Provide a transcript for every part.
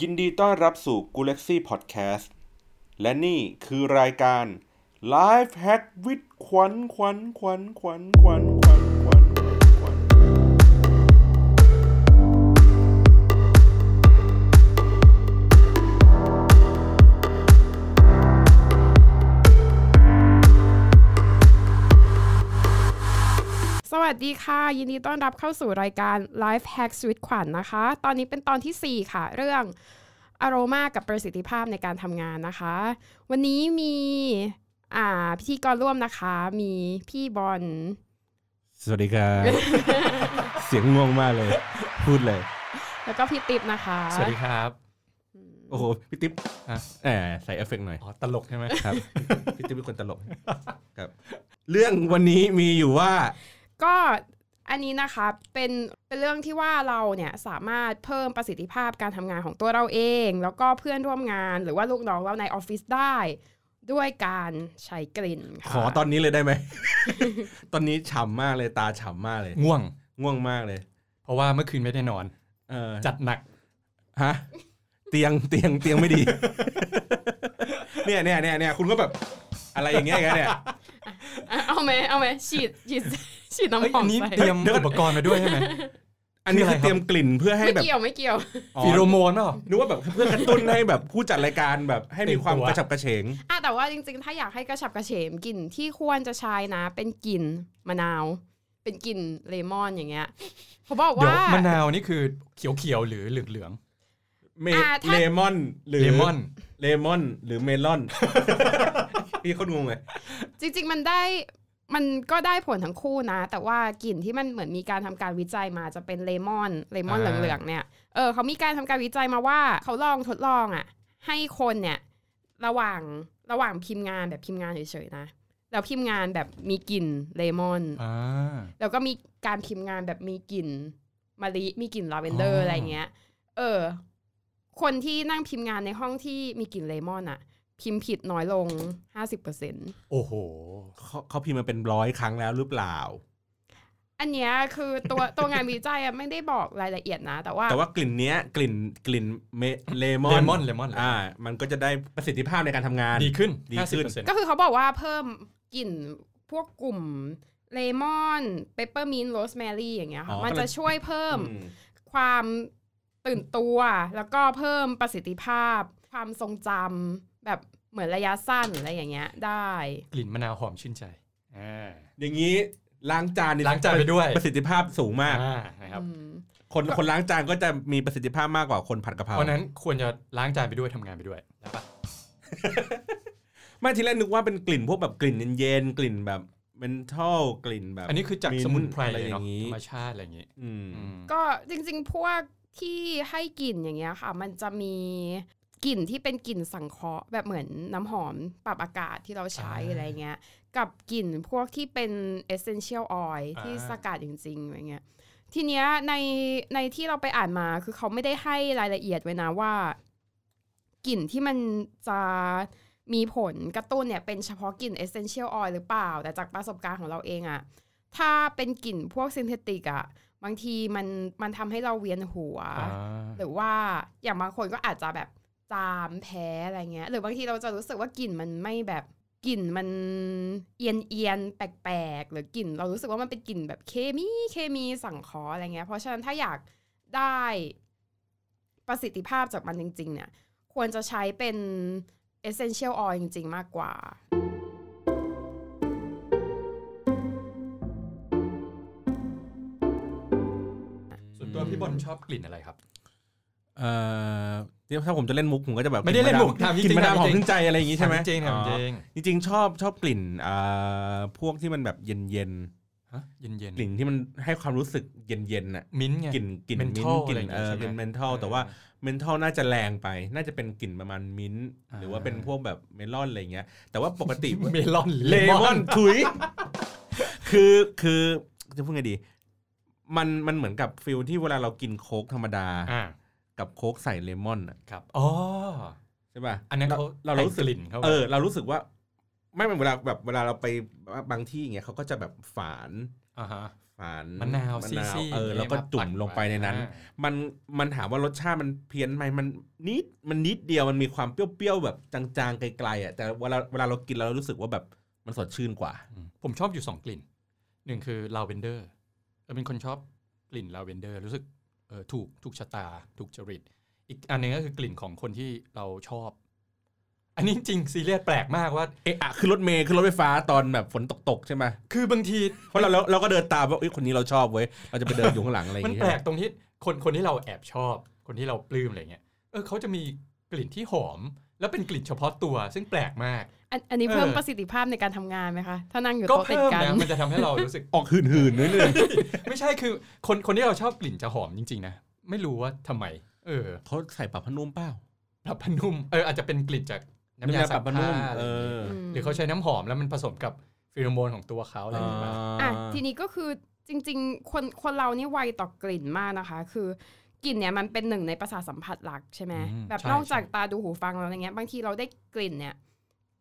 ยินดีต้อนรับสู่ g a l a x y Podcast และนี่คือรายการ Life Hack with ขวัญขวัญขวัญขวัญขวัญ สวัสดีค่ะ ยินดีต้อนรับเข้าสู่รายการ Life Hacks with ขวัญนะคะ ตอนนี้เป็นตอนทีสี่ 4 ค่ะ เรื่องอารมากับประสิทธิภาพในการทำงานนะคะ วันนี้มีอ่าพิธีกรร่วมนะคะ มีพี่บอลสวัสดีครับ เสียงง่วงมากเลย พูดเลย แล้วก็พี่ติ๊บนะคะสวัสดีครับ โอ้โหพี่ติ๊บอะแหมใส่เอฟเฟกต์หน่อย อ๋อตลกใช่ไหมครับ พี่ติ๊บเป็นคนตลกครับ เรื่องวันนี้มีอยู่ว่า ก็อันนี้นะคะเป็นเป็นเรื่องที่ว่าเราเนี่ยสามารถเพิ่มประสิทธิภาพการทำงานของตัวเราเอง แล้วก็เพื่อนร่วมงานหรือว่าลูกน้องเราในออฟฟิศได้ ด้วยการใช้กลิ่นค่ะขอตอนนี้เลยได้ไหม ตอนนี้ฉ่ำมากเลยตาฉ่ำมากเลย ง่วงง่วงมากเลย เพราะว่าเมื่อคืนไม่ได้นอน เออจัดหนักฮะเตียงเตียงเตียงไม่ดี เนี่ยเนี่ยเนี่ยเนี่ยคุณก็แบบอะไรอย่างเงี้ยอย่างเงี้ยเนี่ยอะเอาไหมเอาไหมฉีดฉีด ฉีดน้ำเอ้ยหออัมนนี้ใส่เตรียมอุปกรณ์มาด้วยใช่ไหมอันนี้คือคืออะไรครับเตรียมกลิ่นเพื่อให้ไม่แบบเกี่ยวไม่เกี่ยวอ๋อฟีโรโมนเปล่านึกว่าแบบเพื่อกระตุ้นให้แบบผู้จัดรายการแบบให้มีความตื่นตัวกระฉับกระเฉงอะแต่ว่าจริงๆ ถ้าอยากให้กระฉับกระเฉมกลิ่นที่ควรจะใช้นะ เป็นกลิ่นมะนาว เป็นกลิ่นเลมอนอย่างเงี้ยเขาบอกเดี๋ยวว่ามะนาวนี่คือเขียวๆหรือเหลืองเมอ่าถ้าเลมอนหรือเลมอนเลมอน หรือเมลอนพี่เขางงเลยจริง ๆ มันได้ มันก็ได้ผลทั้งคู่นะ แต่ว่ากลิ่นที่มันเหมือนมีการทำการวิจัยมาจะเป็นเลมอนเลมอนอ่าเหลืองๆเนี่ยเออเขามีการทำการวิจัยมาว่าเขาลองทดลองอะ ให้คนเนี่ยระหว่างระหว่างพิมพ์งานแบบพิมพ์งานเฉยๆนะแล้วพิมพ์งานแบบมีกลิ่นเลมอนๆอ่าแล้วก็มีการพิมพ์งานแบบมีกลิ่นมะลิมีกลิ่นลาเวนเดอร์อ๋อออะไรเงี้ย เออ คนที่นั่งพิมพ์งานในห้องที่มีกลิ่นเลมอนอะ พิมพ์ผิดน้อยลง 50%โอ้โหเขาเขาพิมพ์มาเป็นร้อยครั้งแล้วหรือเปล่า อันเนี้ยคือตัวตัวงานวิจัยอะไม่ได้บอกรายละเอียดนะ แต่ว่า แต่ว่ากลิ่นเนี้ยกลิ่นกลิ่นเมลอนเลมอนอ่า มันก็จะได้ประสิทธิภาพในการทำงาน ดีขึ้นดีขึ้น 50%ก็คือเขาบอกว่าเพิ่มกลิ่นพวกกลุ่ม lemon peppermint rosemary อย่างเงี้ยอ๋อค่ะมันก็เลยจะช่วยเพิ่มอืม ความตื่นตัว แล้วก็เพิ่มประสิทธิภาพ ความทรงจำ แบบเหมือนระยะสั้นหรืออะไรอย่างเงี้ยได้ กลิ่นมะนาวหอมชื่นใจอ่าอย่างนี้ล้างจานนี่ล้างจานไปด้วยประสิทธิภาพสูงมากอ่านะครับอืมคนคนล้างจานก็จะมีประสิทธิภาพมากกว่าคนผัดกะเพราเพราะฉะนั้นควรจะล้างจานไปด้วยทำงานไปด้วยได้ปะไม่ทีแรกนึกว่าเป็นกลิ่นพวกแบบกลิ่นเย็นๆกลิ่นแบบเมนทัลกลิ่นแบบ อันนี้คือจากสมุนไพรอะไรเลยอเนาะย่างนี้ธรรมชาติอะไรอย่างงี้อืมอืมก็จริงๆ พวกที่ให้กลิ่นอย่างเงี้ยค่ะ มันจะมี กลิ่นที่เป็นกลิ่นสังเคราะห์แบบเหมือนน้ำหอมปรับอากาศที่เราใช้อ่าอะไรเงี้ย กับกลิ่นพวกที่เป็น essential oil อ่าที่สกัดจริงๆอะไรเงี้ยทีเนี้ยในในที่เราไปอ่านมาคือเขาไม่ได้ให้รายละเอียดไว้นะว่ากลิ่นที่มันจะมีผลกระตุ้นเนี่ยเป็นเฉพาะกลิ่น essential oil หรือเปล่า แต่จากประสบการณ์ของเราเองอะถ้าเป็นกลิ่นพวกซินเทติกอะบางทีมันมันทำให้เราเวียนหัวอ่าหรือว่าอย่างบางคนก็อาจจะแบบ จามแพ้อะไรเงี้ย หรือบางทีเราจะรู้สึกว่ากลิ่นมันไม่แบบกลิ่นมันเอียนเอียนแปลกๆหรือกลิ่น เรารู้สึกว่ามันเป็นกลิ่นแบบเคมีเคมีสังเคราะห์อะไรเงี้ย เพราะฉะนั้นถ้าอยากได้ประสิทธิภาพจากมันจริง ๆ เนี่ย ควรจะใช้เป็น essential oil จริง ๆ มากกว่า ส่วนตัวพี่บอลชอบกลิ่นอะไรครับ เอ่อเดี๋ยวถ้าผมจะเล่นมุกผมก็จะแบบไม่ได้เล่นมุกถามจริงๆกินมะนาวหอมถามจริงๆขึ้นใจอะไรอย่างงี้ใช่ไหมถามจริงถามจริงอ๋อจริงๆชอบชอบกลิ่นอ่าพวกที่มันแบบเย็นฮะเย็นเย็นๆกลิ่นที่มันให้ความรู้สึกเย็นๆน่ะมิ้นท์ไงกลิ่นกลิ่นมิ้น menthol ท์กลิ่อะไรอนย่างงี้เออใช่ไหมเป็น menthol เออแต่ว่า menthol น่าจะแรงไป น่าจะเป็นกลิ่นประมาณมิ้นท์อ่าหรือว่าเป็นพวกแบบเมลอนอะไรเงี้ย แต่ว่าปกติเมลอนหรือเลมอนถุย คือคือจะพูดไงดี มันมันเหมือนกับ feel ที่เวลาเรากินโค้กธรรมดาอ่า กับโค้กใส่เลมอนน่ะครับอ๋อใช่ป่ะอันนั้นเขาเราเรารู้สึกแต่งกลิ่นเขาเออ เรารู้สึกว่า ไม่เป็นเวลาแบบเวลาเราไปบางที่อย่างเงี้ยเขาก็จะแบบฝานอ่าฮะฝานมะนาวมะนาวซีกเออแล้วก็จุ่มลงไปในนั้น มันมันถามว่ารสชาติมันเพี้ยนไหมมันนิดมันนิดเดียวมันมีความเปรี้ยวๆแบบจางๆไกลๆอะแต่เวลาเวลาเรากินเรารู้สึกว่าแบบมันสดชื่นกว่าอืมผมชอบอยู่สองกลิ่นหนึ่งคือลาเวนเดอร์เออเป็นคนชอบกลิ่นลาเวนเดอร์รู้สึกเออถูกถูกชะตา ถูกจริต อีกอันหนึ่งก็คือกลิ่นของคนที่เราชอบ อันนี้จริงซีเรียสแปลกมากว่า เอะอะคือรถเมย์คือรถไฟฟ้าตอนแบบฝนตกๆใช่ไหมคือบางทีเพราะเราเราเราก็เดินตามว่าเอ้ยคนนี้เราชอบเว้ยเราจะไปเดินอยู่ข้างหลังอะไรอย่างมันเงี้ยแปลกตรงที่คนคนที่เราแอบชอบ คนที่เราปลื้มอะไรเงี้ยเออเขาจะมีกลิ่นที่หอม แล้วเป็นกลิ่นเฉพาะตัว ซึ่งแปลกมาก อันอันนี้เออเพิ่มประสิทธิภาพในการทำงานไหมคะ ถ้านั่งอยู่ก็โต๊ะติดเพิ่มกันนะมันจะทำให้เรารู้สึกออกหื่นๆนิดนึงไม่ใช่คือคนคนที่เราชอบกลิ่นจะหอมจริงๆนะไม่รู้ว่าทำไม เออเขาใส่ปรับพนุ่มเปล่าปรับพนุ่มเอออาจจะเป็นกลิ่นจากน้ำยาปสัรับบพผ้านุ่มอะไรเออย่างเงี้ยอหรือเขาใช้น้ำหอมแล้วมันผสมกับฟีโรโมนของตัวเขาอะไรอย่างเงี้ยอะทีนี้ก็คือจริง ๆ คนคนเรานี่ไวต่อกลิ่นมากนะคะ คือกลิ่นเนี่ยมันเป็นหนึ่งในประสาทสัมผัสหลักใช่ไหมอืมแบบใช่นอกจากใช่ตาดูหูฟังแล้วอะไรเงี้ยบางทีเราได้กลิ่นเนี่ย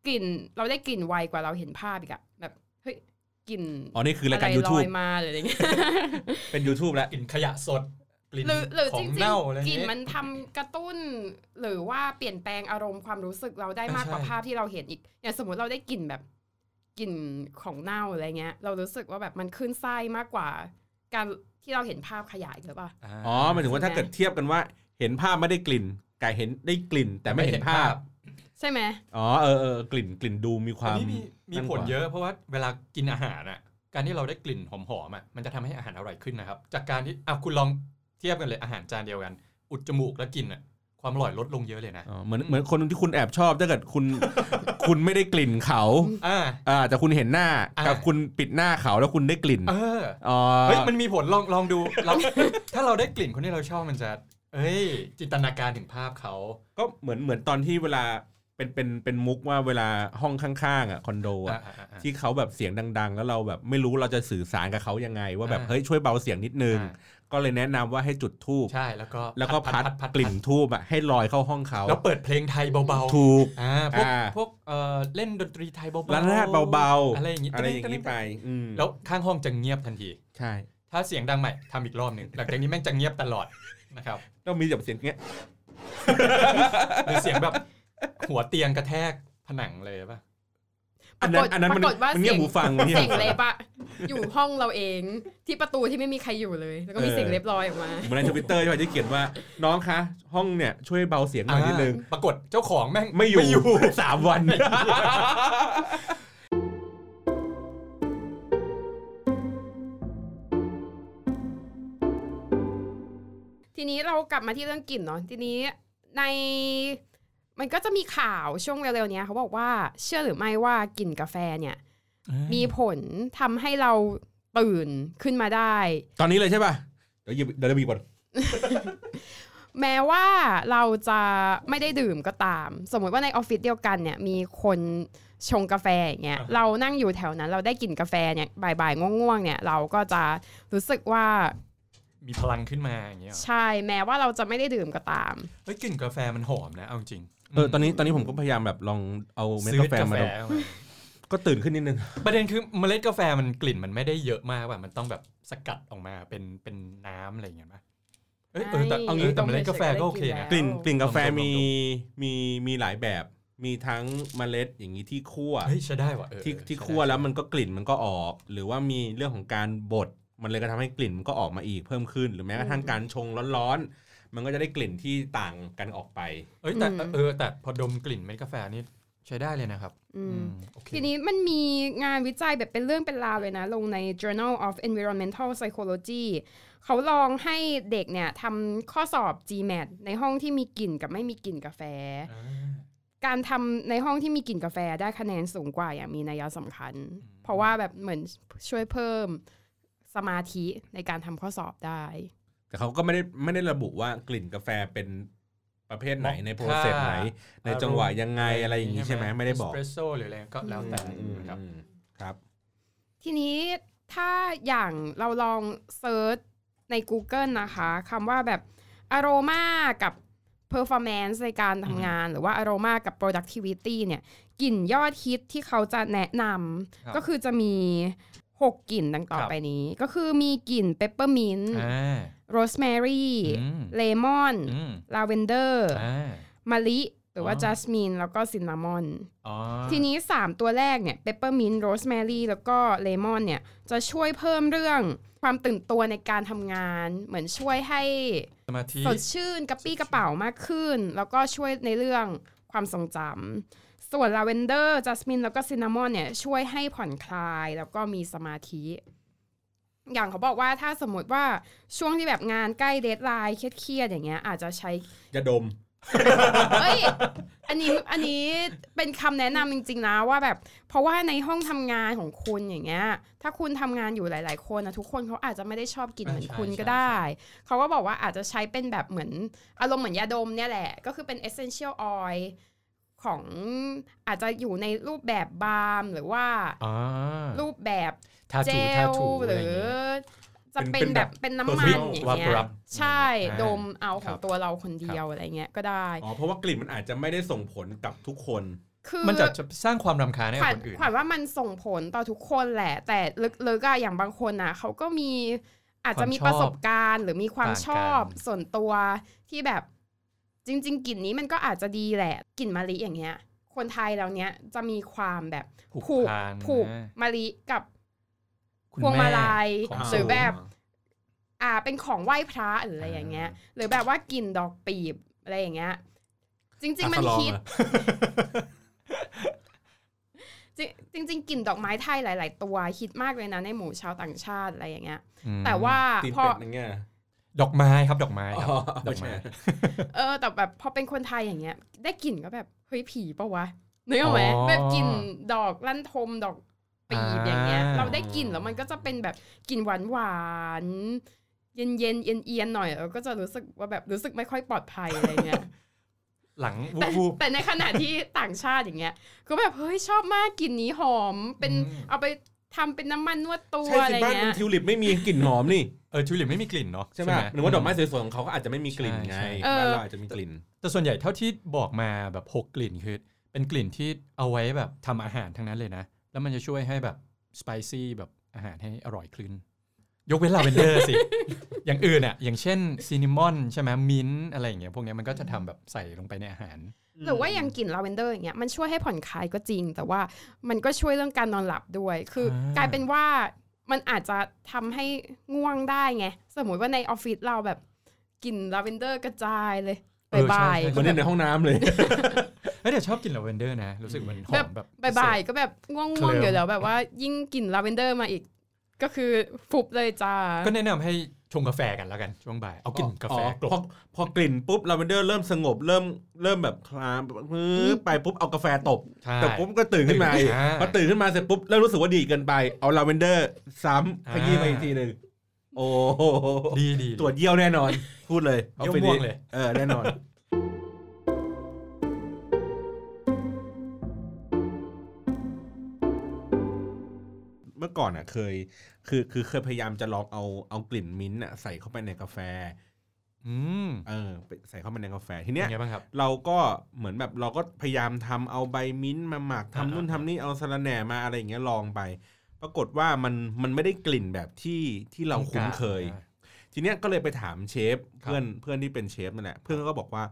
กลิ่นเราได้กลิ่นไวกว่าเราเห็นภาพอีกอะแบบเฮ้ยกลิ่นอ๋อนี่คือรายการะไล YouTube อยมาหรืออะไรเงี้ยเป็น YouTube แล้วกลิ่นขยะสดกลิ่นหรือหรือขอจงริงเน่าอะไรๆกลิ่นเงี้ยมันทำกระตุ้น หรือว่าเปลี่ยนแปลงอารมณ์ความรู้สึกเราได้มากกว่าใช่ภาพที่เราเห็นอีกอย่างสมมติเราได้กลิ่นแบบกลิ่นของเน่าอะไรเงี้ย เรารู้สึกว่าแบบมันขึ้นไส้มากกว่า การที่เราเห็นภาพขยายหรือเปล่าอ๋อหมายถึงว่าถ้าเกิดเทียบกันว่า เห็นภาพไม่ได้กลิ่นไก่เห็นได้กลิ่น แต่ไม่เห็นภาพ ใช่ไหมอ๋อเออเออกลิ่นกลิ่นดูมีคอัวานมนี้มีมีนั่นผลกว่าเยอะเพราะว่าเวลากินอาหารอะการที่เราได้กลิ่นหอมๆอะมันจะทำให้อาหารอร่อยขึ้นนะครับ จากการที่อะคุณลองเทียบกันเลยอาหารจานเดียวกัน อุดจมูกแล้วกินอะความอร่อยลดลงเยอะเลยนะอ๋อเหมือนเหมือนคนที่คุณแอบชอบถ้าเกิดคุณคุณไม่ได้กลิ่นเขาอ่าอ่าแต่คุณเห็นหน้าอ่ากักับคุณปิดหน้าเขาแล้วคุณได้กลิ่น เอออ๋อเฮ้ยมันมีผลลองลองดูเราถ้าเราได้กลิ่นคนที่เราชอบมันจะ เอ้ย จินตนาการถึงภาพเขาก็เหมือนเหมือนตอนที่เวลา เป็นเป็นเป็นมุกว่าเวลาห้องข้างๆอะคอนโดอะอะอะอะที่เขาแบบเสียงดัง ๆ แล้วเราแบบไม่รู้เราจะสื่อสารกับเขายังไง ว่าแบบอ่าเฮ้ยช่วยเบาเสียงนิดนึงอะก็เลยแนะนำว่าให้จุดทูบใช่แล้วก็แล้วก็พัดพัดกลิ่นทูบอะให้ลอยเข้าห้องเขาแล้วเปิดเพลงไทยเบาๆถูกอ่าพวกอ่าพวกเอ่อเล่นดนตรีไทยเบาๆระนาดเบาๆอะไรอย่างงี้อะไรอย่างนี้ไปอืมแล้วข้างห้องจะเงียบทันทีใช่ ถ้าเสียงดังใหม่ทำอีกรอบหนึ่งหลังจากนี้แม่งจะเงียบตลอดนะครับต้องมีแบบเสียงเงี้ยหรือเสียงแบบ หัวเตียงกระแทกผนังเลยป่ะอันนั้นอันนั้นปมันรากฏว่ามันเงียบเสียงหูฟังมันเงียบเสียงหูฟังเล็บอะอยู่ห้องเราเองที่ประตูที่ไม่มีใครอยู่เลย แล้วก็มีเออเสียงเล็บลอยออกมาเหมือนในทวิตเตอร์ใช่ไหมที่เขียนว่าน้องคะห้องเนี่ยช่วยเบาเสียงหน่อยนิดนึงปรากฏเจ้าของแม่งไม่อยู่สามวันทีนี้เรากลับมาที่เรื่องกลิ่นเนาะทีนี้ใน มันก็จะมีข่าวช่วงเร็วๆเนี้ยเขาบอกว่าเชื่อหรือไม่ว่ากลิ่นกาแฟเนี่ย มีผลทำให้เราตื่นขึ้นมาได้ ตอนนี้เลยใช่ป่ะ เดี๋ยวหยิบเดี๋ยวเราบีบก่อนแม้ว่าเราจะไม่ได้ดื่มก็ตาม สมมติว่าในออฟฟิศเดียวกันเนี่ย มีคนชงกาแฟอย่างเงี้ยอ่าฮะเรานั่งอยู่แถวนั้น เราได้กลิ่นกาแฟเนี่ยบ่ายๆง่วงๆเนี่ย เราก็จะรู้สึกว่า มีพลังขึ้นมาอย่างเงี้ยเหรอใช่แม้ว่าเราจะไม่ได้ดื่มก็ตามเฮ้ยกลิ่นกาแฟมันหอมนะเอาจริง เออตอนนี้ตอนนี้ผมก็พยายามแบบลองเอาเม็ดซื้อกาแฟมาดมเข้ามาก็ตื่นขึ้นนิดนึง ประเด็นคือเมล็ดกาแฟมันกลิ่นมันไม่ได้เยอะมากแบบมันต้องแบบสกัดออกมาเป็นเป็นน้ำอะไรอย่างเงี้ยป่ะเอ้ยเออแต่ไม่เอางี้แต่ต้องเมล็ดกาแฟก็โอเคนะกลิ่นกลิ่นกาแฟลองดมมีลองดมีมีหลายแบบ มีทั้งเมล็ดอย่างนี้ที่คั่วเฮ้ยใช้ได้ว่ะเออที่เออที่ใช้ได้คั่วแล้วมันก็กลิ่นมันก็ออก หรือว่ามีเรื่องของการบดมันเลยก็ทำให้กลิ่นมันก็ออกมาอีกเพิ่มขึ้น หรือแม้กระทั่งการชงร้อนๆ มันก็จะได้กลิ่นที่ต่างกันออกไป เอ้ยแต่อืม เออแต่พอดมกลิ่นเม็ดกาแฟนี่ใช้ได้เลยนะครับอืมอืม โอเค ทีนี้มันมีงานวิจัยแบบเป็นเรื่องเป็นราวเลยนะ ลงใน Journal of Environmental Psychology เขาลองให้เด็กเนี่ยทำข้อสอบ GMAT ในห้องที่มีกลิ่นกับไม่มีกลิ่นกาแฟอ่าการทำในห้องที่มีกลิ่นกาแฟได้คะแนนสูงกว่าอย่างมีนัยสำคัญ เพราะว่าแบบเหมือนช่วยเพิ่มสมาธิในการทำข้อสอบได้ แต่เขาก็ไม่ได้ไม่ได้ระบุว่ากลิ่นกาแฟเป็นประเภทไหนในโปรเซสไหน ในจังหวะยังไงอะไรอย่างนี้ใช่ไหมไม่ได้บอกเอสเปรสโซ่หรืออะไรก็แล้วแต่อืมนะครับอืมครับ ทีนี้ถ้าอย่างเราลอง search ใน Google นะคะคำว่าแบบอโรมากับ performance ในการทำงาน หรือว่าอโรมากับ productivity เนี่ยกลิ่นยอดฮิตที่เขาจะแนะนำครับก็คือจะมี หกกลิ่นดังต่อไปนี้ครับ ก็คือมีกลิ่นเปปเปอร์มินต์อ่าโรสแมรี่อืมเลมอนอืมลาเวนเดอร์อ่ามะลิหรือว่าอ๋อ jasmine แล้วก็ cinnamon อ๋อทีนี้ 3 ตัวแรกเนี่ย peppermint rosemary แล้วก็เลมอนเนี่ยจะช่วยเพิ่มเรื่องความตื่นตัวในการทำงาน เหมือนช่วยให้สมาธิสดชื่นกระปรี้กระเปร่ามากขึ้น แล้วก็ช่วยในเรื่องความทรงจำ ส่วนลาเวนเดอร์ jasmine แล้วก็ cinnamon เนี่ยช่วยให้ผ่อนคลายแล้วก็มีสมาธิ อย่างเขาบอกว่าถ้าสมมติว่าช่วงที่แบบงานใกล้ deadline เครียดๆอย่างเงี้ย อาจจะใช้ยาดมเอ้ย อันนี้ อันนี้เป็นคำแนะนำจริง ๆ นะว่าแบบ เพราะว่าในห้องทำงานของคุณอย่างเงี้ย ถ้าคุณทำงานอยู่หลาย ๆ คนนะทุกคนเขาอาจจะไม่ได้ชอบกลิ่นเหมือนคุณก็ได้ เขาก็บอกว่าอาจจะใช้เป็นแบบเหมือนอารมณ์เหมือนยาดมเนี่ยแหละ ก็คือเป็น essential oil ของอาจจะอยู่ในรูปแบบบาล์มหรือว่าอ๋อรูปแบบทาเจถูทาลถูหอะไรรืออย่างงี้จะเป็นเป็นเป็นแบแบบบเป็นน้ำมัน perfect อย่างเงี้ย vapor ใช่อ่าดมเอาขครัองบตัวเราคนเดียวอะไรเงี้ยก็ได้อ๋อเพราะว่ากลิ่นมันอาจจะไม่ได้ส่งผลกับทุกคนคือมันจะจะสร้างความรำคาญให้ขกับวัญคนอื่นขวัญว่ามันส่งผลต่อทุกคนแหละ แต่ลึกๆอะอย่างบางคนอะเขาก็มีอาจจะมีความชอบประสบการณ์ หรือมีความต่างกันชอบส่วนตัวที่แบบ จริง ๆกลิ่นนี้มันก็อาจจะดีแหละกลิ่นมะลิอย่างเงี้ย คนไทยเราเนี้ยจะมีความแบบผูกผูกพันผูกนะมะลิกับคุณพวงมาแลัยของหรือสูงแบบอ่าเป็นของไหว้พระหรืออะไรอย่างเงี้ย หรือแบบว่ากลิ่นดอกปีบอะไรอย่างเงี้ย จริง ๆ มันอะสลองคิดอะจริงจริงๆกลิ่นดอกไม้ไทยหลาย ๆ ตัวฮิตมากเลยนะในหมู่ชาวต่างชาติอะไรอย่างเงี้ยอืมแต่ว่าตีนพอเป็ ดอย่างเงี้ยดอกไม้ครับดอกไม้คอ๋รัอบดอกไม้ไม่ใช่เออแต่แบบพอเป็นคนไทยอย่างเงี้ย ได้กลิ่นก็แบบเฮ้ยผีปะวะนึกออกไหมอ๋อแบบกลิ่นดอกลั่นทมดอกปีบอย่างเงี้ยอ่าเราได้กลิ่นแล้วมันก็จะเป็นแบบกลิ่นหวานหวานๆเย็นเย็นเย็นเอียนๆหน่อยเราก็จะรู้สึกว่าแบบรู้สึกไม่ค่อยปลอดภัยอะไรเงี้ยหลังแต่วูบแต่ในขณะที่ต่างชาติอย่างเงี้ย ก็แบบเฮ้ยชอบมากกลิ่นนี้หอมเป็นอืมเอาไป ทำเป็นน้ำมันนวดตัวใช่อะสิไรบ้านเงี้คุย ณทิวลิปไม่มีกลิ่นหอมนี่ๆเออทิวลิปไม่มีกลิ่นเนาะใช่ไหมหรือว่าดอกไม้สวยๆของเขาก็อาจจะไม่มีกลิ่นไงใช่เออบ้านเราอาจจะมีกลิ่น แต่ส่วนใหญ่เท่าที่บอกมาแบบหกกลิ่นคือ เป็นกลิ่นที่เอาไว้แบบทำอาหารทั้งนั้นเลยนะ แล้วมันจะช่วยให้แบบ spicy แบบอาหารให้อร่อยขึ้น ยกเว้นลาเวนเดอร์สิ อย่างอื่นอะ อย่างเช่น cinnamon ใช่ไหมมิ้นท์อะไรอย่างเงี้ยพวกเนี้ยมันก็จะทำแบบใส่ลงไปในอาหาร หรือว่าอย่างกลิ่นลาเวนเดอร์อย่างเงี้ยมันช่วยให้ผ่อนคลายก็จริง แต่ว่ามันก็ช่วยเรื่องการนอนหลับด้วย คืออากลายเป็นว่ามันอาจจะทำให้ง่วงได้ไง สมมุติว่าในออฟฟิศเราแบบกลิ่นลาเวนเดอร์กระจายเลยเออใช่บ่ายใช่ๆเหก็มือนแบในบห้องน้ำเลยเฮ้ยแต่ชอบกลิ่นลาเวนเดอร์นะ รู้สึกมันหอมแบบบ่ายๆก็แบบง่เคลิ้วงมๆอยู่แล้วแบบว่ายิ่งกลิ่นลาเวนเดอร์มาอีก ก็คือฟุบเลยจ้า ก็แนะนำให้ชงกาแฟกันแล้วกันช่วงบ่ายเอากลิ่นกาแฟอ๋อกลพอบพอกลิ่นปุ๊บลาเวนเดอร์เริ่มสงบเริ่มเริ่มแบบคลามมือไปปุ๊บเอากาแฟตบใช่แต่ปุ๊บก็ตื่นขึ้นมาอีกอ่าพอตื่นขึ้นมาเสร็จปุ๊บเริ่มรู้สึกว่าดีเกินไปเอาลาเวนเดอร์ซ้ำอ่าขยี้ไปอีกทีหนึ่งโอ้โหดีดีตรวจเยี่ยวแน่นอน พูดเลยเยี่ยวม่วงเลยเออแน่นอน เมื่อก่อนอะเคย คือคือเคยพยายามจะลองเอาเอากลิ่นมิ้นท์อะใส่เข้าไปในกาแฟ อืมเออไปใส่เข้าไปในกาแฟทีเป็เนี้ยนไงบ้างครับ เราก็เหมือนแบบเราก็พยายามทำเอาใบมิ้นท์มาหมักทำอ่านู่นทำนี่เอาสะระแหน่มาอะไรอย่างเงี้ยลองไป ปรากฏว่ามันมันไม่ได้กลิ่นแบบที่ที่เราคุ้นเคยทีเนี้ยก็เลยไปถามเชฟครับ เพื่อนเพื่อนที่เป็นเชฟนั่นแหละเพื่อนก็บอกว่า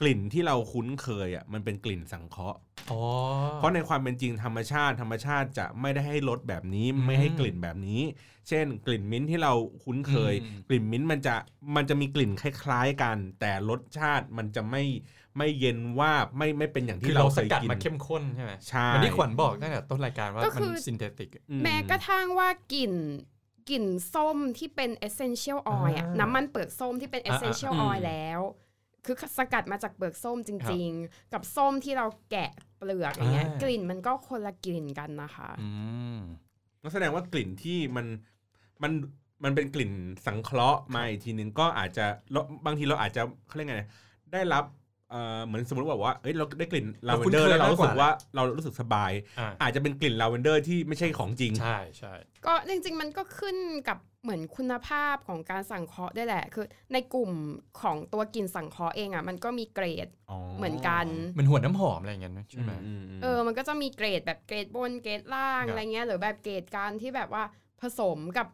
กลิ่นที่เราคุ้นเคยอะมันเป็นกลิ่นสังเคราะห์อ๋อเพราะในความเป็นจริงธรรมชาติ ธรรมชาติจะไม่ได้ให้รสแบบนี้อืมไม่ให้กลิ่นแบบนี้ เช่น กลิ่นมิ้นท์ที่เราคุ้นเคยอืมกลิ่นมิ้นท์มันจะมันจะมีกลิ่นคล้ายๆกัน แต่รสชาติมันจะไม่ไม่เย็นว่าบไม่ไม่เป็นอย่างคือที่เราเราสเคยกัดกินมาเข้มข้นใช่ไหมใช่เหมันที่ขวัญบอกตั้งแต่ต้นรายการว่าก็มัคืนอซินเทติกอืแม้กระทั่งว่ากลิ่นกลิ่นส้มที่เป็น essential oil อะอ่าน้ำมันเปลือกส้มที่เป็นอ่า essential อืม oil แล้ว คือสกัดมาจากเปลือกส้มจริง ๆ กับส้มที่เราแกะเปลือกอย่างเงี้ยอ่ากลิ่นมันก็คนละกลิ่นกันนะคะอืมก็แสดงว่ากลิ่นที่มันมันมันเป็นกลิ่นสังเคราะห์มาอีกทีนึงก็อาจจะเราบางทีเราอาจจะเขาเรียกไงได้รับเอ่อ เหมือนสมมติว่าว่าเอ้ยเราได้กลิ่นลาเวนเดอร์เราคุ้นเคยแล้วเรารู้สึมากกกว่าว่าเรารู้สึกสบายอ่าอาจจะเป็นกลิ่นลาเวนเดอร์ที่ไม่ใช่ของจริงใช่ใช่ก็จริง ๆ มันก็ขึ้นกับเหมือนคุณภาพของการสังเคราะห์ได้วยแหละ คือในกลุ่มของตัวกลิ่นสังเคราะห์เองอะมันก็มีเกรดเหมือนกันเหมันหัวน้ำหอมอะไรอย่างเงี้ยนะใช่ไหมอืมอืมเออมันก็จะมีเกรดแบบเกรดบนเกรดล่างครับอะไรเงี้ยหรือแบบเกรดการที่แบบว่าผสมกับ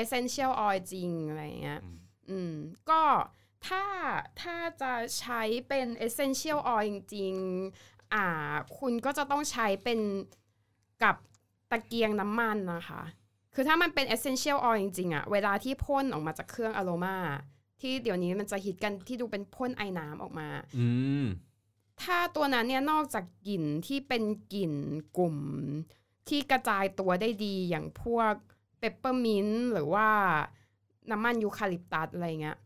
essential oil จริงอะไรอย่างเงี้ยอืมอืมก็ ถ้าถ้าจะใช้เป็น essential oil จริงๆอ่าคุณก็จะต้องใช้เป็นกับตะเกียงน้ำมันนะคะ คือถ้ามันเป็น essential oil จริงๆอะเวลาที่พ่นออกมาจากเครื่องอโรมาที่เดี๋ยวนี้มันจะฮิตกันที่ดูเป็นพ่นไอน้ำออกมาอืมถ้าตัวนั้นเนี่ยนอกจากกลิ่นที่เป็นกลิ่นกลุ่ม ที่กระจายตัวได้ดีอย่างพวกเปปเปอร์มินต์หรือว่าน้ำมันยูคาลิปตัสอะไรเงี้ย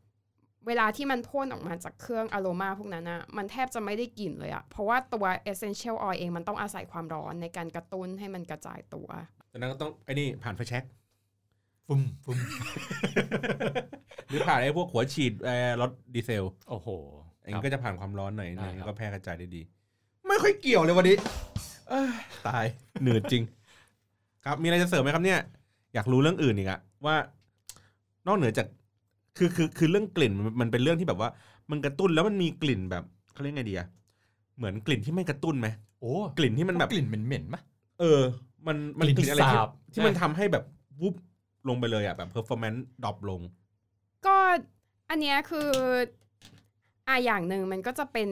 เวลาที่มันพ่นออกมาจากเครื่องอโรมาพวกนั้นอะมันแทบจะไม่ได้กลิ่นเลยอะเพราะว่าตัว essential oil เองมันต้องอาศัยความร้อนในการกระตุ้นให้มันกระจายตัวจากนั้นก็ต้องไอ้นี่ผ่านไฟแช็กฟุ้มฟุ้มหรือผ่านไอ้พวกหัวฉีดเอ่อรถดีเซลโอ้โหอันนี้ก็จะผ่านความร้อนหน่อยได้นึงครับก็แพร่กระจายได้ดี ไม่ค่อยเกี่ยวเลยวันนี้เอ้ยตาย เหนื่อยจริง ครับมีอะไรจะเสริมไหมครับเนี่ย อยากรู้เรื่องอื่นอีกอะว่า นอกเหนือจาก คือคือคือเรื่องกลิ่นมันมันเป็นเรื่องที่แบบว่า มันกระตุ้นแล้วมันมีกลิ่นแบบเขาเรียกไงดีอะเหมือนกลิ่นที่ไม่กระตุ้นไหมโอ้กลิ่นที่มันแบบกลิ่นเหม็นๆมะเออ มันมันกลิ่นกลิ่นอะไรที่สาบที่มันทำให้แบบวุบลงไปเลยอะแบบ performance ดรอปลง ก็อันเนี้ยคืออะอย่างหนึ่งมันก็จะเป็น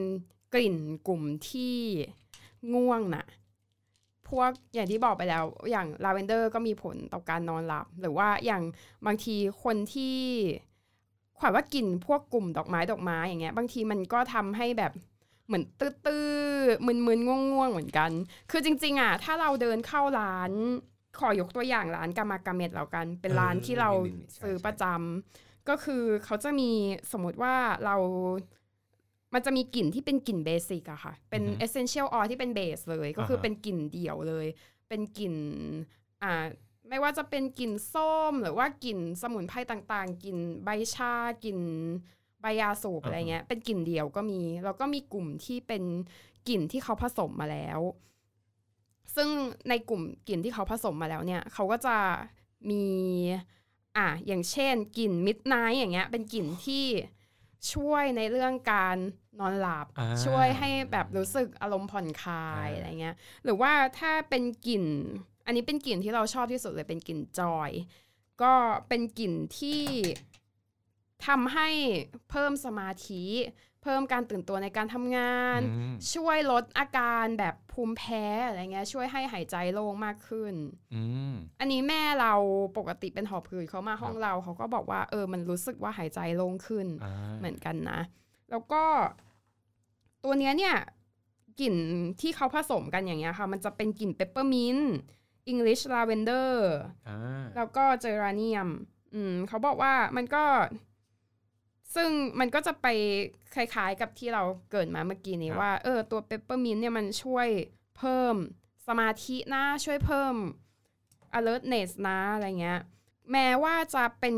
กลิ่นกลุ่มที่ง่วงน่ะพวกอย่างที่บอกไปแล้ว อย่างลาเวนเดอร์ก็มีผลต่อการนอนหลับ หรือว่าอย่างบางทีคนที่ ขวัญว่ากลิ่นพวกกลุ่มดอกไม้ดอกไม้อย่างเงี้ย บางทีมันก็ทำให้แบบเหมือนตื้อๆมึนๆง่วงๆเหมือนกัน คือจริง ๆอะถ้าเราเดินเข้าร้าน ขอยกตัวอย่างร้านกามากาเมดแล้วกัน เป็นร้านที่เราเออนี่ๆใช่ซื้อใช่ประจำก็คือเขาจะมีสมมติว่าเรามันจะมีกลิ่นที่เป็นกลิ่นเบสิกอะค่ะ เป็นอือฮึ essential oil ที่เป็นเบสเลย ก็คืออ่าฮะเป็นกลิ่นเดี่ยวเลย เป็นกลิ่นอ่า ไม่ว่าจะเป็นกลิ่นส้ม หรือว่ากลิ่นสมุนไพรต่างๆกลิ่นใบชากลิ่นใบยาสูบอะไรเงี้ย เป็นกลิ่นเดี่ยวก็มี แล้วก็มีกลุ่มที่เป็นกลิ่นที่เขาผสมมาแล้ว ซึ่งในกลุ่มกลิ่นที่เขาผสมมาแล้วเนี่ยเขาก็จะมีอะอย่างเช่นกลิ่นมิดไนท์อย่างเงี้ย เป็นกลิ่นที่ช่วยในเรื่องการนอนหลับอ่าช่วยให้แบบรู้สึกอารมณ์ผ่อนคลายอ่าอะไรเงี้ย หรือว่าถ้าเป็นกลิ่น อันนี้เป็นกลิ่นที่เราชอบที่สุดเลยเป็นกลิ่นจอย ก็เป็นกลิ่นที่ทำให้เพิ่มสมาธิ เพิ่มการตื่นตัวในการทำงานอืมช่วยลดอาการแบบภูมิแพ้อะไรเงี้ยช่วยให้หายใจโล่งมากขึ้นอืมอันนี้แม่เราปกติเป็นหอบหืดเขามาห้องเราเขาก็บอกว่าเออมันรู้สึกว่าหายใจโล่งขึ้นอ่าเหมือนกันนะ แล้วก็ตัวเนี้ยเนี่ยกลิ่นที่เขาผสมกันอย่างเงี้ยค่ะ มันจะเป็นกลิ่นเปปเปอร์มินต์ อังกฤษลาเวนเดอร์อ่าแล้วก็เจอราเนียมอืมเขาบอกว่ามันก็ ซึ่งมันก็จะไปคล้ายๆกับที่เราเกริ่นมาเมื่อกี้นี้ว่า เออ ตัวเปปเปอร์มินต์เนี่ยมันช่วยเพิ่มสมาธินะช่วยเพิ่ม alertness นะอะไรเงี้ย แม้ว่าจะเป็น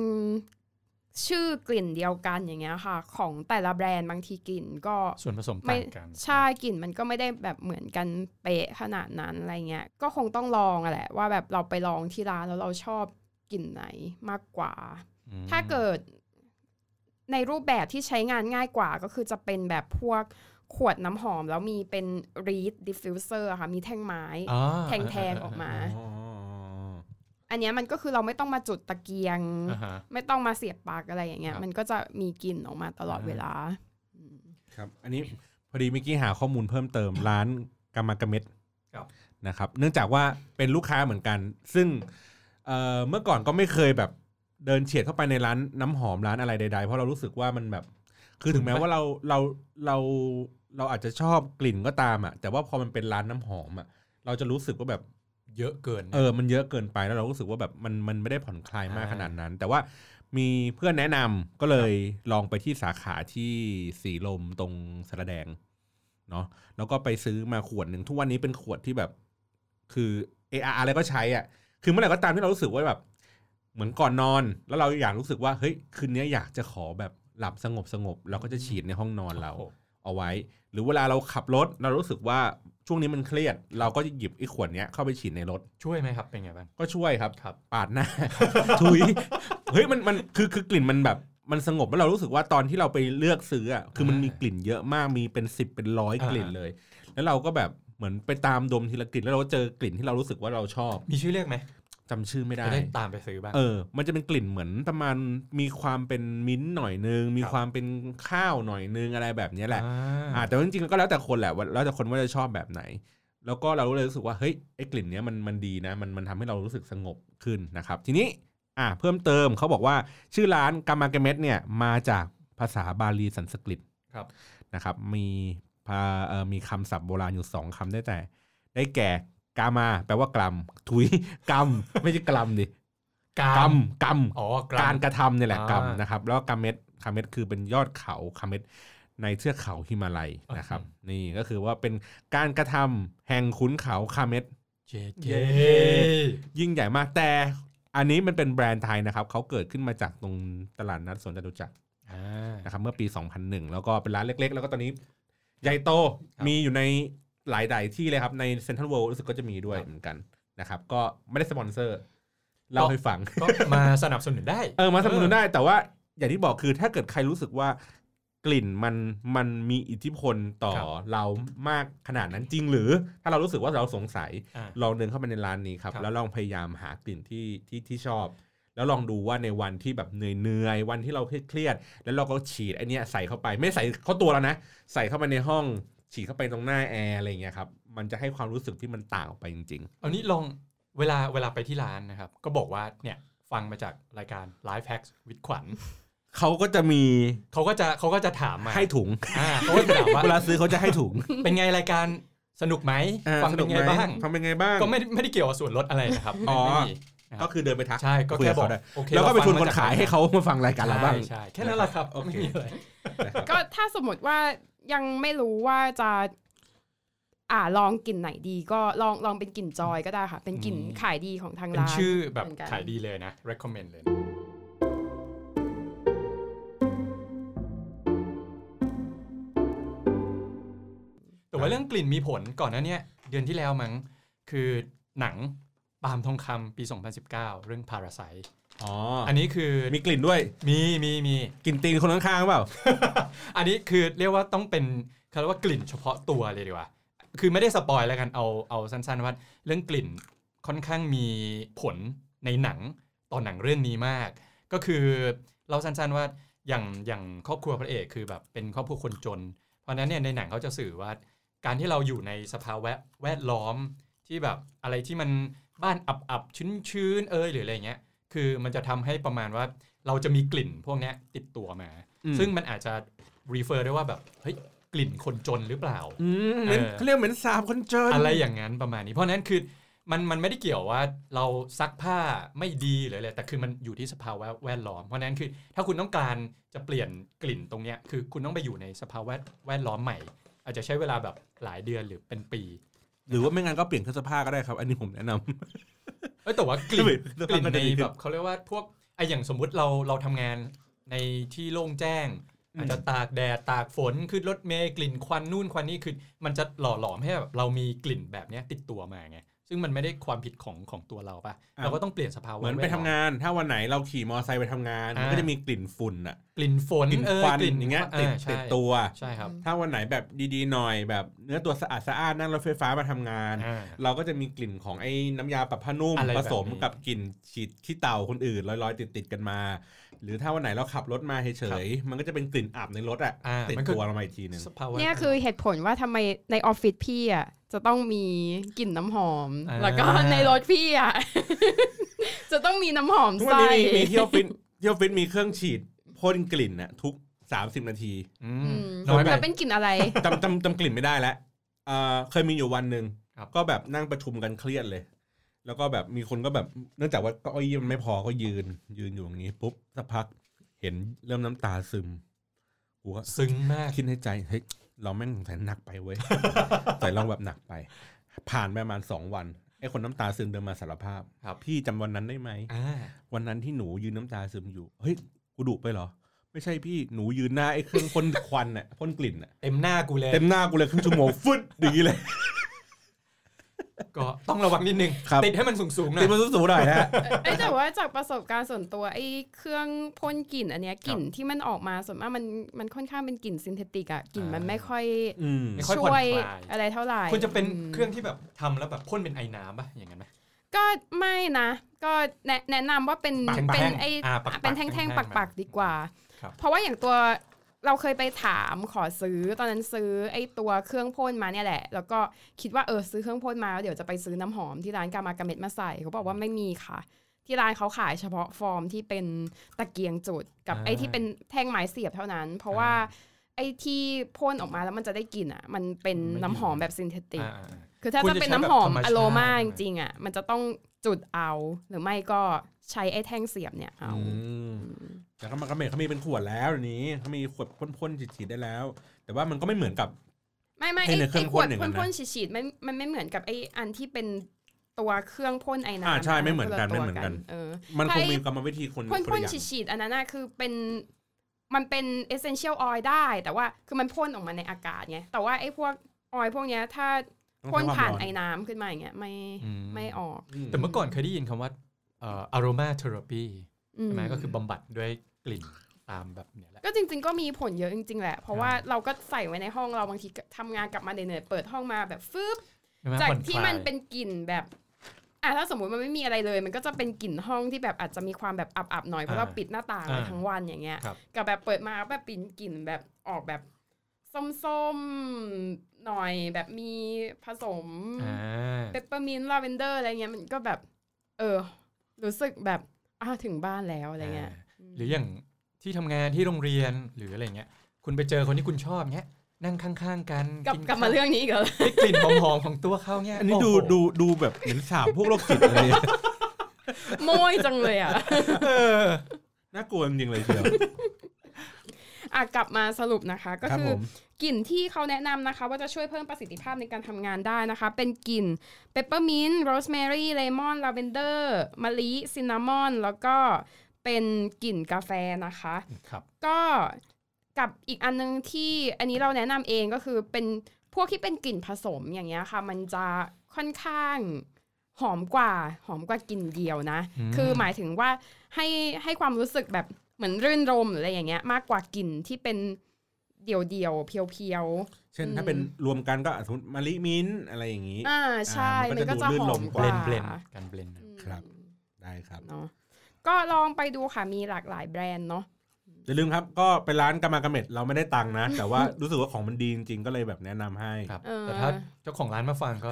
ชื่อกลิ่นเดียวกันอย่างเงี้ยค่ะ ของแต่ละแบรนด์บางทีกลิ่นก็ส่วนผสมไม่ต่างกันใช่กลิ่นมันก็ไม่ได้แบบเหมือนกันเป๊ะขนาดนั้นอะไรเงี้ยก็คงต้องลองอะแหละว่าแบบเราไปลองที่ร้านแล้วเราชอบกลิ่นไหนมากกว่าอืมถ้าเกิดในรูปแบบที่ใช้งานง่ายกว่าก็คือจะเป็นแบบพวกขวดน้ำหอมแล้วมีเป็น reed diffuser อะค่ะ มีแท่งไม้อ่าแทงๆออกมา อ๋ออันเนี้ยมันก็คือเราไม่ต้องมาจุดตะเกียงอ่าฮะไม่ต้องมาเสียบปลั๊กอะไรอย่างเงี้ยครับมันก็จะมีกลิ่นออกมาตลอดอ่าเวลา ครับ อันนี้พอดีเมื่อกี้หาข้อมูลเพิ่มเติมร้านกามากาเม็ดครับนะครับ เนื่องจากว่าเป็นลูกค้าเหมือนกัน ซึ่งเอ่อเมื่อก่อนก็ไม่เคยแบบเดินเฉียดเข้าไปในร้านน้ำหอมร้านอะไรใดๆ เพราะเรารู้สึกว่ามันแบบ คือถึงแม้ว่าเราเราเราเราอาจจะชอบกลิ่นก็ตามอะ แต่ว่าพอมันเป็นร้านน้ำหอมอะ เราจะรู้สึกว่าแบบ เยอะเกิน เออมันเยอะเกินไปแล้วเรารู้สึกว่าแบบมันมันไม่ได้ผ่อนคลายมากอ่าขนาดนั้น แต่ว่ามีเพื่อนแนะนำก็เลยลองไปที่สาขาที่สีลมตรงสระแดงเนาะแล้วก็ไปซื้อมาขวดหนึ่งทุกวันนี้เป็นขวดที่แบบ คือเอออะไรก็ใช้อะ คือเมื่อไหร่ก็ตามที่เรารู้สึกว่าแบบ เหมือนก่อนนอน แล้วเราอยากรู้สึกว่าเฮ้ยคืนนี้อยากจะขอแบบหลับสงบสงบเราก็จะฉีดในห้องนอนเราโอ้โห เอาไว้ หรือเวลาเราขับรถเรารู้สึกว่าช่วงนี้มันเครียด เราก็จะหยิบไอ้ขวดเนี้ยเข้าไปฉีดในรถช่วยไหมครับ เป็นไงบ้างก็ช่วยครับครับปาดหน้าทุยเฮ้ยมันมันคือคือกลิ่นมันแบบมันสงบแล้วเรารู้สึกว่าตอนที่เราไปเลือกซื้ออะคือมันมีกลิ่นเยอะมากมีเป็นสิบเป็นร้อยอ่ากลิ่นเลย แล้วเราก็แบบเหมือนไปตามดมทีละกลิ่นแล้วเราก็เจอกลิ่นที่เรารู้สึกว่าเราชอบ มีชื่อเรียกไหม จำชื่อไม่ได้จะได้ตามไปซื้อบ้างเออ มันจะเป็นกลิ่นเหมือนประมาณมีความเป็นมิ้นท์หน่อยนึง มีครับความเป็นข้าวหน่อยนึงอะไรแบบเนี้ยแหละอ่าอ่าแต่ว่าจริงๆก็แล้วแต่คนแหละว่าแล้วแต่คนว่าจะชอบแบบไหน แล้วก็เราก็เลยรู้สึกว่าเฮ้ยไอ้กลิ่นเนี้ยมันมันดีนะ มันมันทำให้เรารู้สึกสงบขึ้นนะครับ ทีนี้อ่าเพิ่มเติมเขาบอกว่าชื่อร้านกามาเกเมตเนี่ยมาจากภาษาบาลีสันสกฤตครับนะครับ มีพาเอ่อมีคำศัพท์โบราณอยู่สองคำได้แต่ ได้แก่ กามา แปลว่ากลัมถุยกรรมไม่ใช่กลัมดิกากรรมมกรรมอ๋อการกระทำเนี่ยแหละอ่ากรรมนะครับ แล้วคาเมตคาเมตคือเป็นยอดเขาคาเมตในเทือกเขาฮิมาลัยนะครับ นี่ก็คือว่าเป็นการกระทำแห่งขุนเขาคาเมตเจ๊เเย้ยิ่งใหญ่มากแต่ อันนี้มันเป็นแบรนด์ไทยนะครับเขาเกิดขึ้นมาจากตรงตลาดนัดสวนจตุจักรอ่านะครับเมื่อปี 2001 แล้วก็เป็นร้านเล็ก ๆ แล้วก็ตอนนี้ใหญ่โตครับมีอยู่ใน หลายๆที่เลยครับ ในเซ็นทรัลเวิลด์รู้สึกก็จะมีด้วยครับเหมือนกันนะครับ ก็ไม่ได้สปอนเซอร์เล่าให้ฟังก็มาสนับสนุนได้เออมาสนับสนุนได้ แต่ว่าอย่างที่บอกคือถ้าเกิดใครรู้สึกว่ากลิ่นมันมันมีอิทธิพลต่อครับเรามากขนาดนั้นจริงหรือ ถ้าเรารู้สึกว่าเราสงสัยอ่าลองเดินเข้าไปในร้านนี้ครับครับ แล้วลองพยายามหากลิ่นที่ที่ที่ชอบ แล้วลองดูว่าในวันที่แบบเหนื่อยๆวันที่เราเครียดๆแล้วเราก็ฉีดไอเนี้ยใส่เข้าไป ไม่ใส่เข้าตัวแล้วนะ ใส่เข้าไปในห้อง ฉีดเข้าไปตรงหน้าแอร์อะไรอย่างเงี้ยครับมันจะให้ความรู้สึกที่มันต่างออกไปจริงเอานี้ลองเวลาเวลาไปที่ร้านนะครับ ก็บอกว่าเนี่ยฟังมาจากรายการ Life Hacks วิดขวัญๆเขาก็จะมีเขาก็จะเขาก็จะถามมาให้ถุงอ่าเขาก็จะถามว่าเวลาซื้อเขาจะให้ถุง เป็นไงรายการสนุกไหมอ่าฟังเป็นไงสกหมบ้างฟังเป็นไงบ้างก็ไม่ไม่ได้เกี่ยวกับส่วนลดอะไรนะครับอ๋อไม่มีนะคก็รับคือเดินไปทักใช่ก็คุยแค่กับบอกเขาได้โอเคแล้วก็เป็นรทุนฟังคนมจกขายให้เขามาฟังรายการเราบ้างใช่ใช่แค่นั้นแหละครับโอเคไม่มีอะไรนะครับก็ถ้าสมมติว่า ยังไม่รู้ว่าจะ อ่าลองกลิ่นไหนดี ก็ลองลองเป็นกลิ่นจอยก็ได้ค่ะ เป็นกลิ่นอืมขายดีของทางเป็นร้านชื่อแบบเหมือนกันขายดีเลยนะ recommend เลยแต่ว่าเรื่องกลิ่นมีผลก่อนหน้าเนี้ยเดือนที่แล้วมั้งคือหนังปาล์มทองคำปี 2019 เรื่อง Parasite อ๋ออันนี้คือมีกลิ่นด้วย มีมีมีกลิ่นตีนคนข้างๆเปล่า อันนี้คือเรียกว่าต้องเป็นเขาเรียกว่ากลิ่นเฉพาะตัวเลยดีกว่า คือไม่ได้สปอยแล้วกันเอาเอาสั้นๆว่าเรื่องกลิ่นค่อนข้างมีผลในหนังตอนหนังเรื่องนี้มาก ก็คือเราสั้นๆว่าอย่างอย่างครอบครัวพระเอกคือแบบเป็นครอบครัวคนจน เพราะฉะนั้นเนี่ยในหนังเขาจะสื่อว่า การที่เราอยู่ในสภาวะแวดล้อมที่แบบอะไรที่มันบ้านอับๆชื้นๆเอยหรืออะไรเงี้ย คือมันจะทำให้ประมาณว่าเราจะมีกลิ่นพวกเนี้ยติดตัวมาอืมซึ่งมันอาจจะ refer ได้ว่าแบบเฮ้ยกลิ่นคนจนหรือเปล่าอืมเหมือนเออเขาเรียกเหมือนสาบคนเจนอะไรอย่างนั้นประมาณนี้ เพราะฉะนั้นคือมันมันไม่ได้เกี่ยวว่าเราซักผ้าไม่ดีหรืออะไรแต่คือมันอยู่ที่สภาวะแวดล้อม เพราะฉะนั้นคือถ้าคุณต้องการจะเปลี่ยนกลิ่นตรงเนี้ยคือคุณต้องไปอยู่ในสภาวะแวดล้อมใหม่ อาจจะใช้เวลาแบบหลายเดือนหรือเป็นปี หรือว่าไม่งั้นก็เปลี่ยนเครื่องซักผ้าก็ได้ครับ อันนี้ผมแนะนำ เอ้ยแต่ว่ากลิ่นเปลี่ยนเสื้อกผ้าลิ่นก็ในจะดีขึ้นแบบเขาเรียกว่าพวกไออย่างสมมุติเราเราทำงานในที่โล่งแจ้งอืมอาจจะตากแดดตากฝนขึ้นรถเมล์กลิ่นควันนู่นควันนี่คือมันจะหล่อหลอมให้แบบเรามีกลิ่นแบบเนี้ยติดตัวมาไง ซึ่งมันไม่ได้ความผิดของของตัวเราปะเราก็ต้องเปลี่ยนสภาวะเหมือนไปแวดทำล้องาน ถ้าวันไหนเราขี่มอเตอร์ไซค์ไปทำงานอ่ามัมันก็จะมีกลิ่นฝุ่นอะกลิ่นฝนกลิ่นเออควันกลิ่นอย่างเงี้ยอ่าติดใช่ติดตัวใช่ครับ ถ้าวันไหนแบบดีๆหน่อยแบบเนื้อตัวสะอาดสะอาดนั่งรถไฟฟ้ามาทำงานอ่าเราก็จะมีกลิ่นของไอ้น้ำยาปรับผ้านุ่มอะไรผแบบสมนี้กับกลิ่นฉีดขี้เต่าคนอื่นลอยๆ ติดๆกันมา หรือถ้าวันไหนเราขับรถมาเฉยๆมันก็จะเป็นกลิ่นอับในรถอะอ่าติดมันคือตัวเรามาอีกทีหนึ่งสภาวะเนี่ยคือเหตุผลว่าทำไมในออฟฟิศพี่อะ จะต้องมีกลิ่นน้ำหอมอ่าแล้วก็ในรถพี่อะ จะต้องมีน้ำหอมทุกวันใส่ นี้มีมีที่ออฟฟิศที่ออฟฟิศมีเครื่องฉีดพ่นกลิ่นน่ะทุก30นาที อือืมมน้อยไป แล้วเป็นกลิ่นอะไร จำจำจำกลิ่นไม่ได้แล้วเอ่อเคยมีอยู่วันหนึ่งครับ ก็แบบนั่งประชุมกันเครียดเลย แล้วก็แบบมีคนก็แบบเนื่องจากว่าเก็อี้มันไม่พอก็ยืน ยืนอยู่อย่างนี้ปุ๊บสักพักเห็นเริ่มน้ำตาซึมกูก็ซึ้งมากคิดในใจเฮ้ยเราแม่งสงสัยหนักไปเว้ยแต่ลองแบบหนักไป ผ่านไปประมาณสองวันไอ้คนน้ำตาซึมเดินมาสารภาพครับพี่จำวันนั้นได้ไหมอ่าวันนั้นที่หนูยืนน้ำตาซึมอยู่เฮ้ยกูดุไปเหรอ ไม่ใช่พี่หนูยืนหน้าไอ้เครื่องพ่นควันน่ะพ่นกลิ่นน่ะเต็มหน้ากูเลยเต็มหน้ากูเลยครึ่งชั่วโมงฟึดอย่างนี้เลย ก็ต้องระวังนิดนึงครับติดให้มันสูงๆหน่อตียมันสูงๆหน่อยนะฮะเอ้ยแต่ว่าจากประสบการณ์ส่วนตัวไอ้เครื่องพ่นกลิ่นอันเนี้ยกลิ่นที่มันออกมาส่วนมากมันมันค่อนข้างเป็นกลิ่นซินเทติกอะกลิ่นมันอ่าไม่ค่อยอืมไม่ค่อยช่ผ่อนวยคลายอะไรเท่าไหร่ควรจะเป็นอืมเครื่องที่แบบทำแล้วแบบพ่นเป็นไอน้ำป่ะอย่างนั้นไหมก็ไม่นะ ก็แนะแนะนำว่าเป็นแท่งๆเป็นไออ่าปักๆเป็นแท่งแท่งๆๆปักๆดีกว่าครับเพราะว่าอย่างตัว เราเคยไปถามขอซื้อตอนนั้นซื้อไอตัวเครื่องพ่นมาเนี่ยแหละ แล้วก็คิดว่าเออซื้อเครื่องพ่นมาแล้วเดี๋ยวจะไปซื้อน้ำหอมที่ร้านกามากาเม็ดมาใส่เขาบอกว่าไม่มีค่ะ ที่ร้านเขาขายเฉพาะฟอร์มที่เป็นตะเกียงจุดกับอ่าไอที่เป็นแท่งไม้เสียบเท่านั้น เพราะว่าอ่าไอที่พ่นออกมาแล้วมันจะได้กลิ่นอะ มันเป็นไม่น้ำหอมแบบซินเทติกอ่าอ่าคือถ้าควรจะจะเป็นใช้น้ำหอมแบบธรรมชาติอโรมาใช่จไหมริงๆอะมันจะต้องจุดเอาหรือไม่ก็ใช้ไอ้แท่งเสียบเนี่ยเอา อืมแต่ก็มันก็เมเขามีเป็นขวดแล้วเดี๋ยวนี้เขามีขวดพ่นๆฉีดๆได้แล้ว แต่ว่ามันก็ไม่เหมือนกับ ไม่ไม่ไอ้ไอ้ในเครื่ไอ้องขวดพ่นอย่างนั้พ่นนนะ พ่นๆฉีดๆมันมันไม่เหมือนกับไอ้อันที่เป็นตัวเครื่องพ่นไอ้น้ำอ่าใช่ไม่เหมือนกันคละไม่เหมือนกัน เออ มันคงใช่มีกรรมวิธีคนพ่นคนพ่นละอย่าง ฉีดๆอันนั้นน่ะคือเป็นมันเป็น essential oil ได้ แต่ว่าคือมันพ่นออกมาในอากาศไงแต่ว่าไอ้พวกออยล์พวกเนี้ยถ้าต้องพ่นใช้ควมผ่านร้ไอ้น้ำขึ้นมาอย่างเงี้ยไม่อืม ไม่ออกแต่เมื่อก่อนเคยได้ยินคำว่าเอ่อ aroma therapy อืใช่ไหมก็คือบำบัดด้วย กลิ่นตามแบบเนี้ยแหละก็จริง ๆ ก็มีผลเยอะจริง ๆ แหละ เพราะว่าเราก็ใส่ไว้ในห้องเราบางทีก็ทำงานกลับมาเหนื่อยๆเปิดห้องมาแบบฟึบใช่ไหมจากผ่อนที่คลายมันเป็นกลิ่นแบบอะถ้าสมมุติมันไม่มีอะไรเลย มันก็จะเป็นกลิ่นห้องที่แบบอาจจะมีความแบบอับๆหน่อยเพราะเราปิดหน้าต่างไว้ทั้งวันอย่างเงี้ยครับกับแบบเปิดมาแบบปิ่นกลิ่นแบบออกแบบส้มๆหน่อยแบบมีผสมอ่าเปปเปอร์มินต์ลาเวนเดอร์อะไรเงี้ยมันก็แบบ เออ รู้สึกแบบอ้าวถึงบ้านแล้วอะไรเงี้ย หรืออย่างที่ทำงานที่โรงเรียนหรืออะไรเงี้ยคุณไปเจอคนที่คุณชอบเงี้ยนั่งข้างๆ กันกลับนกลับมาข้วเรื่องนี้อีกแล้วได้กลิ่นหอมๆของตัวเขาเงี้ยอันนี้ดูโโหดูดูแบบเหมือนสาบพวกโรคจิตอะไรเนี่ยโมยจังเลยอะเออน่ากลัวจริงๆเลยเชียวอะกลับมาสรุปนะคะ ก็ครับคืผอมกลิ่นที่เขาแนะนำนะคะ ว่าจะช่วยเพิ่มประสิทธิภาพในการทำงานได้นะคะ เป็นกลิ่นเปปเปอร์มินต์โรสแมรี่เลมอนลาเวนเดอร์มะลิซินนามอน แล้วก็ เป็นกลิ่นกาแฟนะคะครับก็กับอีกอันนึงที่อันนี้เราแนะนำเองก็คือเป็นพวกที่เป็นกลิ่นผสมอย่างเงี้ยค่ะ มันจะค่อนข้างหอมกว่าหอมกว่ากลิ่นเดียวนะอืมคือหมายถึงว่าให้ให้ความรู้สึกแบบเหมือนรื่นรมหรืออะไรอย่างเงี้ยมากกว่ากลิ่นที่เป็นเดี่ยวเดี่ยวๆเพียวเพียวเช่นถ้าเป็นรวมกันก็สมมติมะลิมิ้นท์อะไรอย่างนี้ๆอ่าใช่อ่ามัมันนก็ก็จะจะดูลื่นหลอมมกกว่าว่าเบลนๆการเบลนอืมครับได้ครับเนาะ ก็ลองไปดูค่ะมีหลากหลายแบรนด์เนาะอย่าลืมครับ ก็ไปร้านกามากาเม็ดเราไม่ได้ตังค์นะ แต่ว่ารู้สึกว่าของมันดีจริงๆก็เลยแบบแนะนำให้ครับเออแต่ถ้าเจ้าของร้านมาฟังก็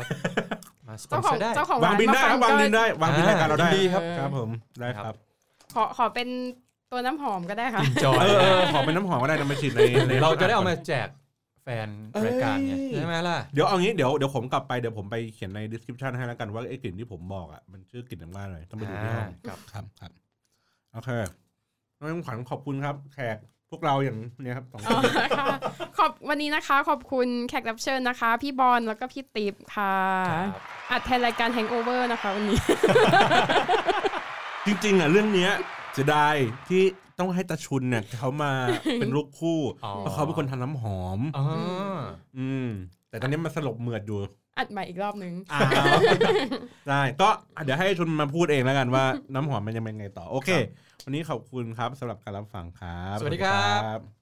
มาสปอเจ้านขเซอองร์ได้เจ้าของวางร้านบินได้มาคฟัรับงวางก็บินได้วางบินรายการเราได้ยินดีครับครับผมได้คครัรับบขอขอเป็นตัวน้ำหอมก็ได้ค่ะจอยเออเออขอเป็นน้ำหอมก็ได้นำมาฉีดในในเราจะได้เอามาแจกแฟนรายการไงเอ้ยใช่ไหมล่ะ เดี๋ยวเอางี้เดี๋ยวเดี๋ยวผมกลับไปเดี๋ยวผมไปเขียนใน description ให้แล้วกันว่าไอ้กลิ่นที่ผมบอกอะมันชื่อกลิ่นอะไรหน่อยต้องไปดูที่ห้องครับครับครับโอเคน้องขวัญขอบคุณครับ แขกพวกเราอย่างเนี้ยครับสองคอ๋อนค่ะขอบวันนี้นะคะ ขอบคุณแขกรับเชิญนะคะ พี่บอลแล้วก็พี่ติ๊บค่ะครับอัดแทนรายการ Hangover นะคะวันนี้ จริงๆอะเรื่องเนี้ยเสียดายที่ ต้องให้ตาชุนเนี่ยเขามาเป็นลูกคู่อ๋อเพราะเขาเป็นคนทำน้ำหอมอ๋ออืม แต่ตอนนี้มันสลบเหมือดอยู่ อัดใหม่อีกรอบนึงอ้าวได้ก็เดี๋ยวให้ชุนมาพูดเองแล้วกันว่าน้ำหอมมันจะเป็นไงต่อ โอเค วันนี้ขอบคุณครับสำหรับการรับฟังครับ สวัสดีครับบ